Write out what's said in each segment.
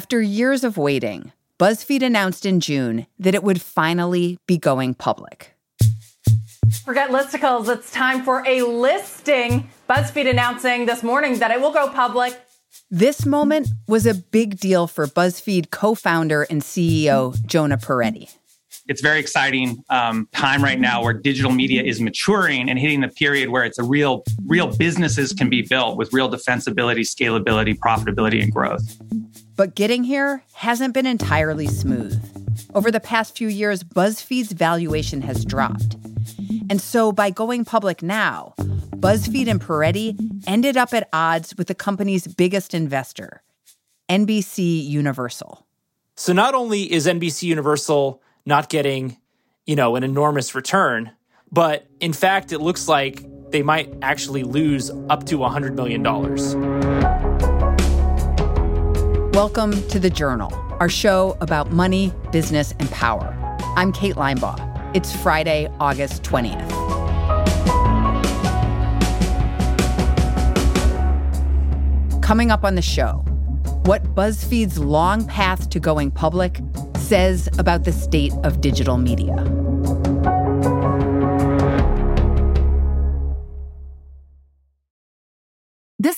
After years of waiting, BuzzFeed announced in June that it would finally be going public. Forget listicles, it's time for a listing. BuzzFeed announcing this morning that it will go public. This moment was a big deal for BuzzFeed co founder and CEO Jonah Peretti. It's very exciting um, time right now where digital media is maturing and hitting the period where it's a real, real businesses can be built with real defensibility, scalability, profitability, and growth. But getting here hasn't been entirely smooth. Over the past few years, BuzzFeed's valuation has dropped. And so by going public now, BuzzFeed and Peretti ended up at odds with the company's biggest investor, NBC Universal. So not only is NBC Universal not getting, you know, an enormous return, but in fact, it looks like they might actually lose up to $100 million. Welcome to The Journal, our show about money, business, and power. I'm Kate Linebaugh. It's Friday, August 20th. Coming up on the show, what BuzzFeed's long path to going public says about the state of digital media.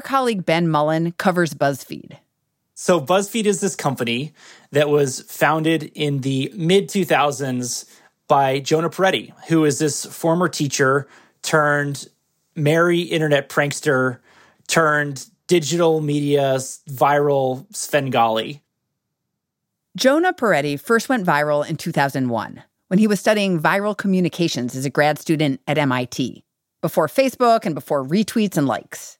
Our colleague Ben Mullin covers BuzzFeed. So, BuzzFeed is this company that was founded in the mid 2000s by Jonah Peretti, who is this former teacher turned merry internet prankster turned digital media viral Svengali. Jonah Peretti first went viral in 2001 when he was studying viral communications as a grad student at MIT, before Facebook and before retweets and likes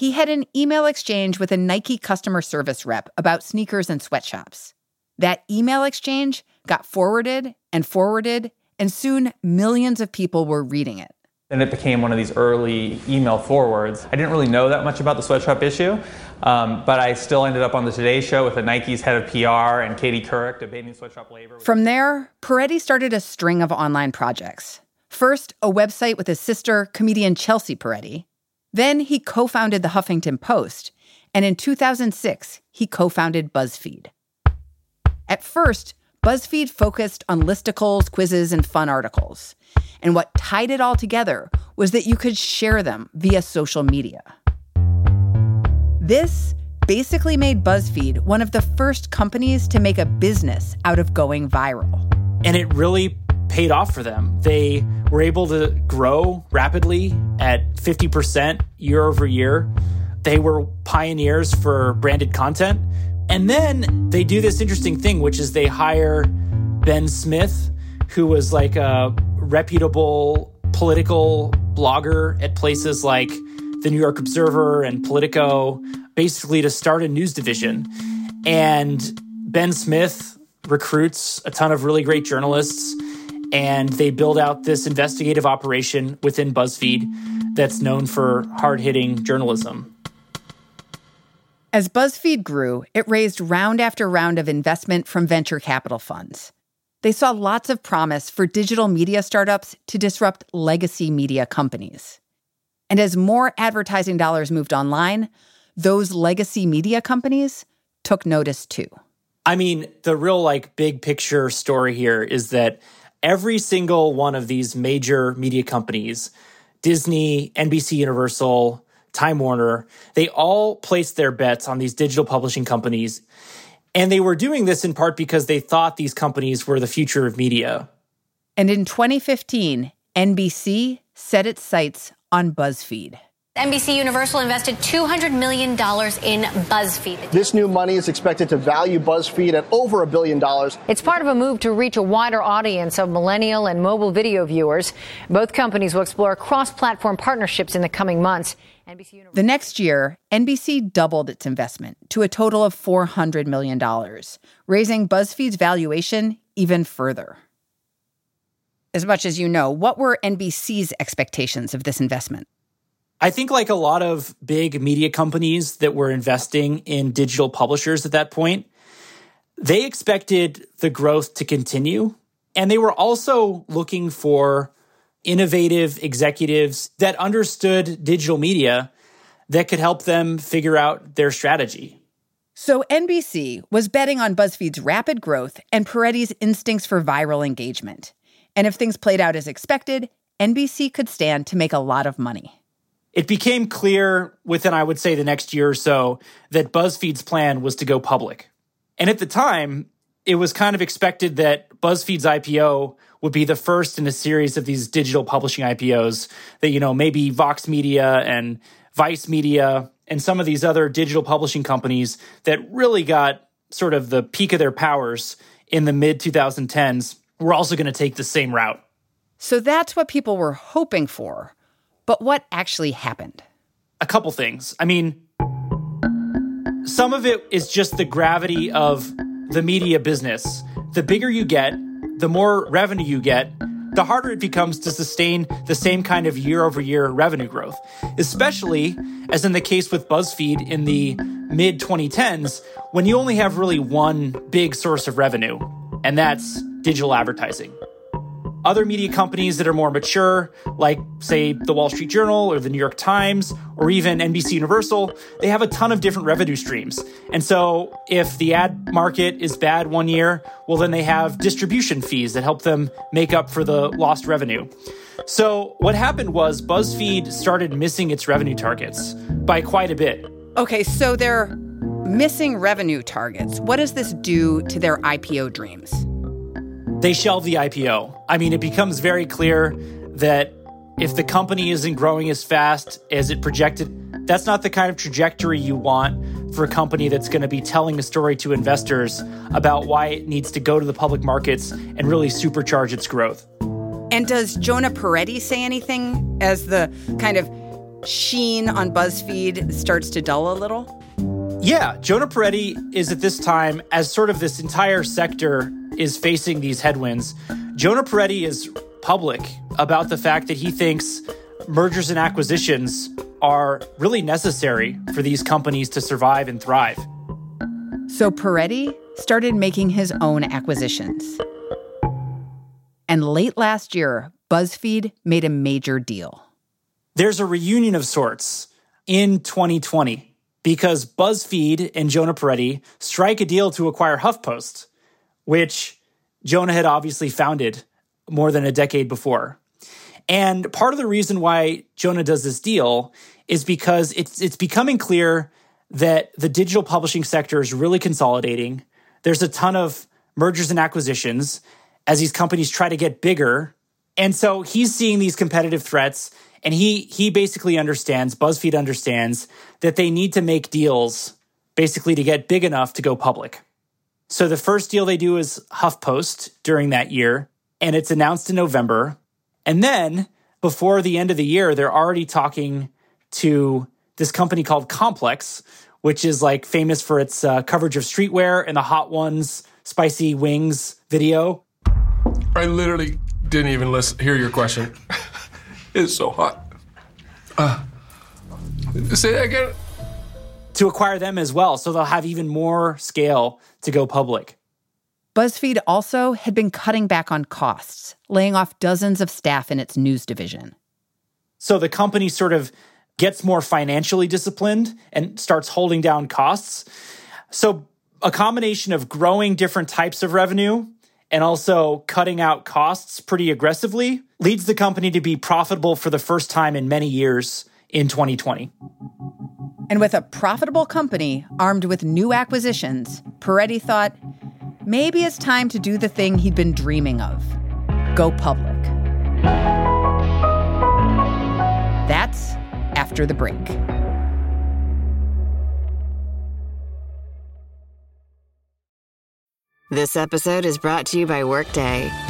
he had an email exchange with a Nike customer service rep about sneakers and sweatshops. That email exchange got forwarded and forwarded, and soon millions of people were reading it. And it became one of these early email forwards. I didn't really know that much about the sweatshop issue, um, but I still ended up on the Today Show with the Nike's head of PR and Katie Couric debating sweatshop labor. From there, Peretti started a string of online projects. First, a website with his sister, comedian Chelsea Peretti, then he co founded the Huffington Post, and in 2006, he co founded BuzzFeed. At first, BuzzFeed focused on listicles, quizzes, and fun articles. And what tied it all together was that you could share them via social media. This basically made BuzzFeed one of the first companies to make a business out of going viral. And it really paid off for them. They were able to grow rapidly at 50% year over year. They were pioneers for branded content. And then they do this interesting thing, which is they hire Ben Smith, who was like a reputable political blogger at places like the New York Observer and Politico, basically to start a news division. And Ben Smith recruits a ton of really great journalists and they build out this investigative operation within BuzzFeed that's known for hard hitting journalism. As BuzzFeed grew, it raised round after round of investment from venture capital funds. They saw lots of promise for digital media startups to disrupt legacy media companies. And as more advertising dollars moved online, those legacy media companies took notice too. I mean, the real like big picture story here is that every single one of these major media companies Disney, NBC Universal, Time Warner, they all placed their bets on these digital publishing companies. And they were doing this in part because they thought these companies were the future of media. And in 2015, NBC set its sights on BuzzFeed. NBC Universal invested $200 million in BuzzFeed. This new money is expected to value BuzzFeed at over a billion dollars. It's part of a move to reach a wider audience of millennial and mobile video viewers. Both companies will explore cross platform partnerships in the coming months. The next year, NBC doubled its investment to a total of $400 million, raising BuzzFeed's valuation even further. As much as you know, what were NBC's expectations of this investment? I think, like a lot of big media companies that were investing in digital publishers at that point, they expected the growth to continue. And they were also looking for innovative executives that understood digital media that could help them figure out their strategy. So NBC was betting on BuzzFeed's rapid growth and Peretti's instincts for viral engagement. And if things played out as expected, NBC could stand to make a lot of money. It became clear within, I would say, the next year or so that BuzzFeed's plan was to go public. And at the time, it was kind of expected that BuzzFeed's IPO would be the first in a series of these digital publishing IPOs that, you know, maybe Vox Media and Vice Media and some of these other digital publishing companies that really got sort of the peak of their powers in the mid 2010s were also going to take the same route. So that's what people were hoping for. But what actually happened? A couple things. I mean, some of it is just the gravity of the media business. The bigger you get, the more revenue you get, the harder it becomes to sustain the same kind of year over year revenue growth, especially as in the case with BuzzFeed in the mid 2010s, when you only have really one big source of revenue, and that's digital advertising. Other media companies that are more mature, like, say, the Wall Street Journal or the New York Times or even NBC Universal, they have a ton of different revenue streams. And so if the ad market is bad one year, well, then they have distribution fees that help them make up for the lost revenue. So what happened was BuzzFeed started missing its revenue targets by quite a bit. Okay, so they're missing revenue targets. What does this do to their IPO dreams? They shelve the IPO. I mean, it becomes very clear that if the company isn't growing as fast as it projected, that's not the kind of trajectory you want for a company that's going to be telling a story to investors about why it needs to go to the public markets and really supercharge its growth. And does Jonah Peretti say anything as the kind of sheen on BuzzFeed starts to dull a little? Yeah, Jonah Peretti is at this time, as sort of this entire sector is facing these headwinds. Jonah Peretti is public about the fact that he thinks mergers and acquisitions are really necessary for these companies to survive and thrive. So Peretti started making his own acquisitions. And late last year, BuzzFeed made a major deal. There's a reunion of sorts in 2020 because BuzzFeed and Jonah Peretti strike a deal to acquire HuffPost which Jonah had obviously founded more than a decade before. And part of the reason why Jonah does this deal is because it's it's becoming clear that the digital publishing sector is really consolidating. There's a ton of mergers and acquisitions as these companies try to get bigger. And so he's seeing these competitive threats and he he basically understands, BuzzFeed understands that they need to make deals basically to get big enough to go public. So the first deal they do is HuffPost during that year, and it's announced in November. And then before the end of the year, they're already talking to this company called Complex, which is like famous for its uh, coverage of streetwear and the Hot Ones Spicy Wings video. I literally didn't even listen, hear your question. it's so hot. Uh, say that again to acquire them as well. So they'll have even more scale to go public. BuzzFeed also had been cutting back on costs, laying off dozens of staff in its news division. So the company sort of gets more financially disciplined and starts holding down costs. So a combination of growing different types of revenue and also cutting out costs pretty aggressively leads the company to be profitable for the first time in many years in 2020. And with a profitable company armed with new acquisitions, Peretti thought maybe it's time to do the thing he'd been dreaming of go public. That's after after the break. This episode is brought to you by Workday.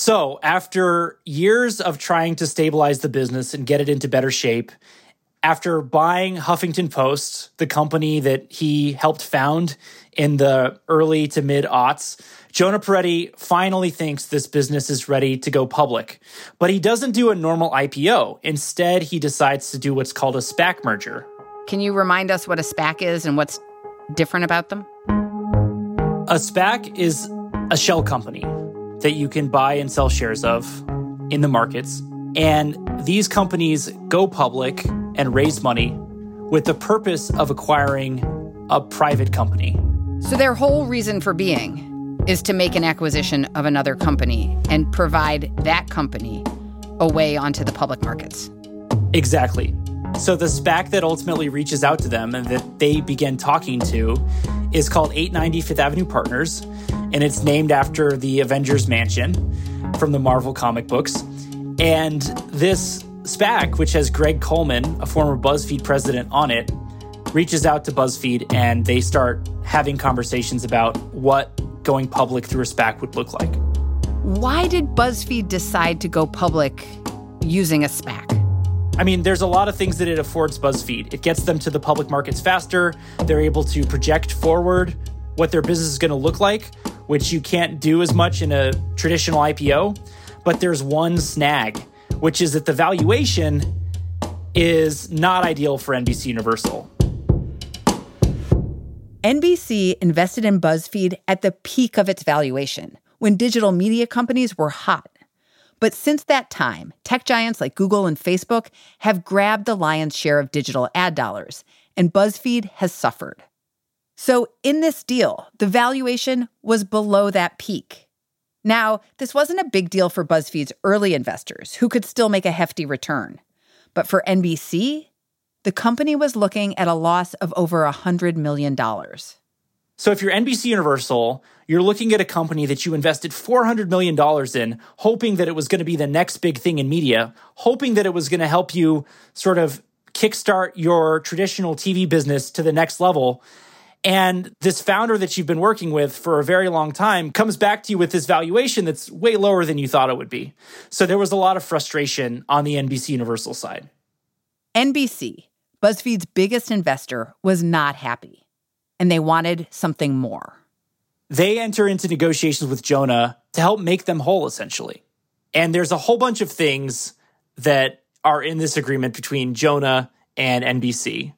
So, after years of trying to stabilize the business and get it into better shape, after buying Huffington Post, the company that he helped found in the early to mid aughts, Jonah Peretti finally thinks this business is ready to go public. But he doesn't do a normal IPO. Instead, he decides to do what's called a SPAC merger. Can you remind us what a SPAC is and what's different about them? A SPAC is a shell company that you can buy and sell shares of in the markets. And these companies go public and raise money with the purpose of acquiring a private company. So, their whole reason for being is to make an acquisition of another company and provide that company a way onto the public markets. Exactly. So, the SPAC that ultimately reaches out to them and that they begin talking to is called 890 Fifth Avenue Partners and it's named after the Avengers Mansion from the Marvel comic books. And this SPAC, which has Greg Coleman, a former BuzzFeed president, on it, reaches out to BuzzFeed and they start having conversations about what going public through a SPAC would look like. Why did BuzzFeed decide to go public using a SPAC? I mean, there's a lot of things that it affords BuzzFeed. It gets them to the public markets faster. They're able to project forward what their business is going to look like, which you can't do as much in a traditional IPO. But there's one snag, which is that the valuation is not ideal for NBC Universal. NBC invested in BuzzFeed at the peak of its valuation, when digital media companies were hot. But since that time, tech giants like Google and Facebook have grabbed the lion's share of digital ad dollars, and BuzzFeed has suffered. So, in this deal, the valuation was below that peak. Now, this wasn't a big deal for BuzzFeed's early investors, who could still make a hefty return. But for NBC, the company was looking at a loss of over $100 million. So, if you're NBC Universal, you're looking at a company that you invested $400 million in, hoping that it was going to be the next big thing in media, hoping that it was going to help you sort of kickstart your traditional TV business to the next level. And this founder that you've been working with for a very long time comes back to you with this valuation that's way lower than you thought it would be. So there was a lot of frustration on the NBC Universal side. NBC, BuzzFeed's biggest investor, was not happy, and they wanted something more. They enter into negotiations with Jonah to help make them whole, essentially. And there's a whole bunch of things that are in this agreement between Jonah and NBC.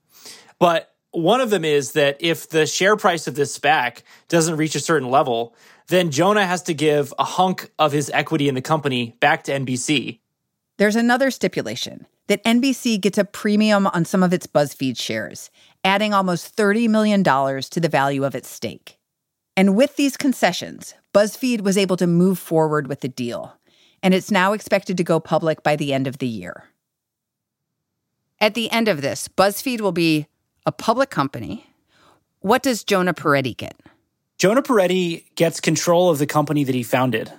But one of them is that if the share price of this SPAC doesn't reach a certain level, then Jonah has to give a hunk of his equity in the company back to NBC. There's another stipulation that NBC gets a premium on some of its BuzzFeed shares, adding almost $30 million to the value of its stake. And with these concessions, BuzzFeed was able to move forward with the deal, and it's now expected to go public by the end of the year. At the end of this, BuzzFeed will be a public company. What does Jonah Peretti get? Jonah Peretti gets control of the company that he founded.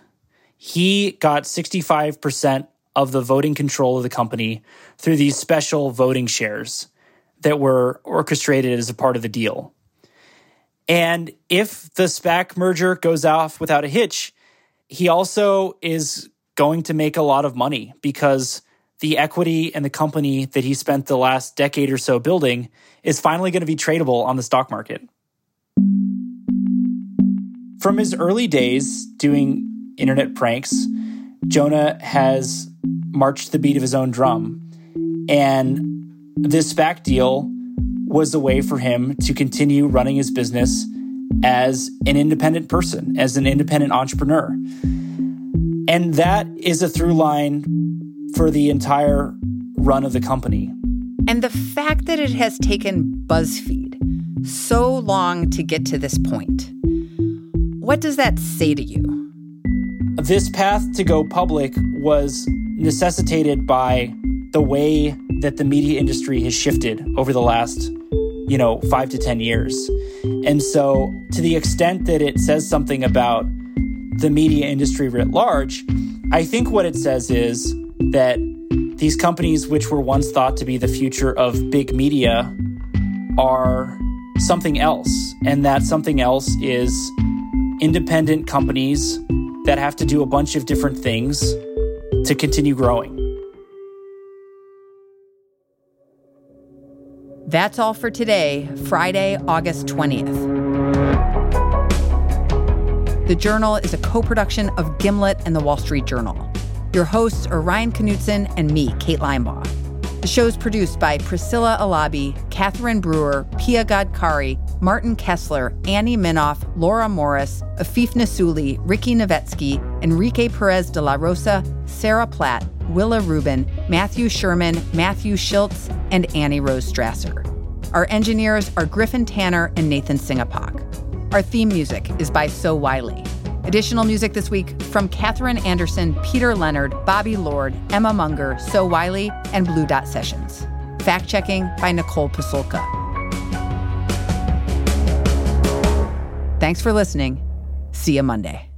He got 65% of the voting control of the company through these special voting shares that were orchestrated as a part of the deal. And if the SPAC merger goes off without a hitch, he also is going to make a lot of money because the equity and the company that he spent the last decade or so building is finally going to be tradable on the stock market. From his early days doing internet pranks, Jonah has marched the beat of his own drum. And this SPAC deal was a way for him to continue running his business as an independent person, as an independent entrepreneur. And that is a through line for the entire run of the company. And the fact that it has taken BuzzFeed so long to get to this point, what does that say to you? This path to go public was necessitated by the way that the media industry has shifted over the last, you know, five to 10 years. And so, to the extent that it says something about the media industry writ large, I think what it says is that these companies, which were once thought to be the future of big media, are something else. And that something else is independent companies that have to do a bunch of different things to continue growing. That's all for today, Friday, August 20th. The Journal is a co production of Gimlet and the Wall Street Journal. Your hosts are Ryan Knutson and me, Kate Linebaugh. The show is produced by Priscilla Alabi, Catherine Brewer, Pia Gadkari, Martin Kessler, Annie Minoff, Laura Morris, Afeef Nessouli, Ricky Novetsky, Enrique Perez de la Rosa, Sarah Platt, Willa Rubin, Matthew Sherman, Matthew Schiltz, and Annie Rose Strasser. Our engineers are Griffin Tanner and Nathan Singapok. Our theme music is by So Wylie. Additional music this week from Catherine Anderson, Peter Leonard, Bobby Lord, Emma Munger, So Wylie, and Blue Dot Sessions. Fact checking by Nicole Pasulka. Thanks for listening. See you Monday.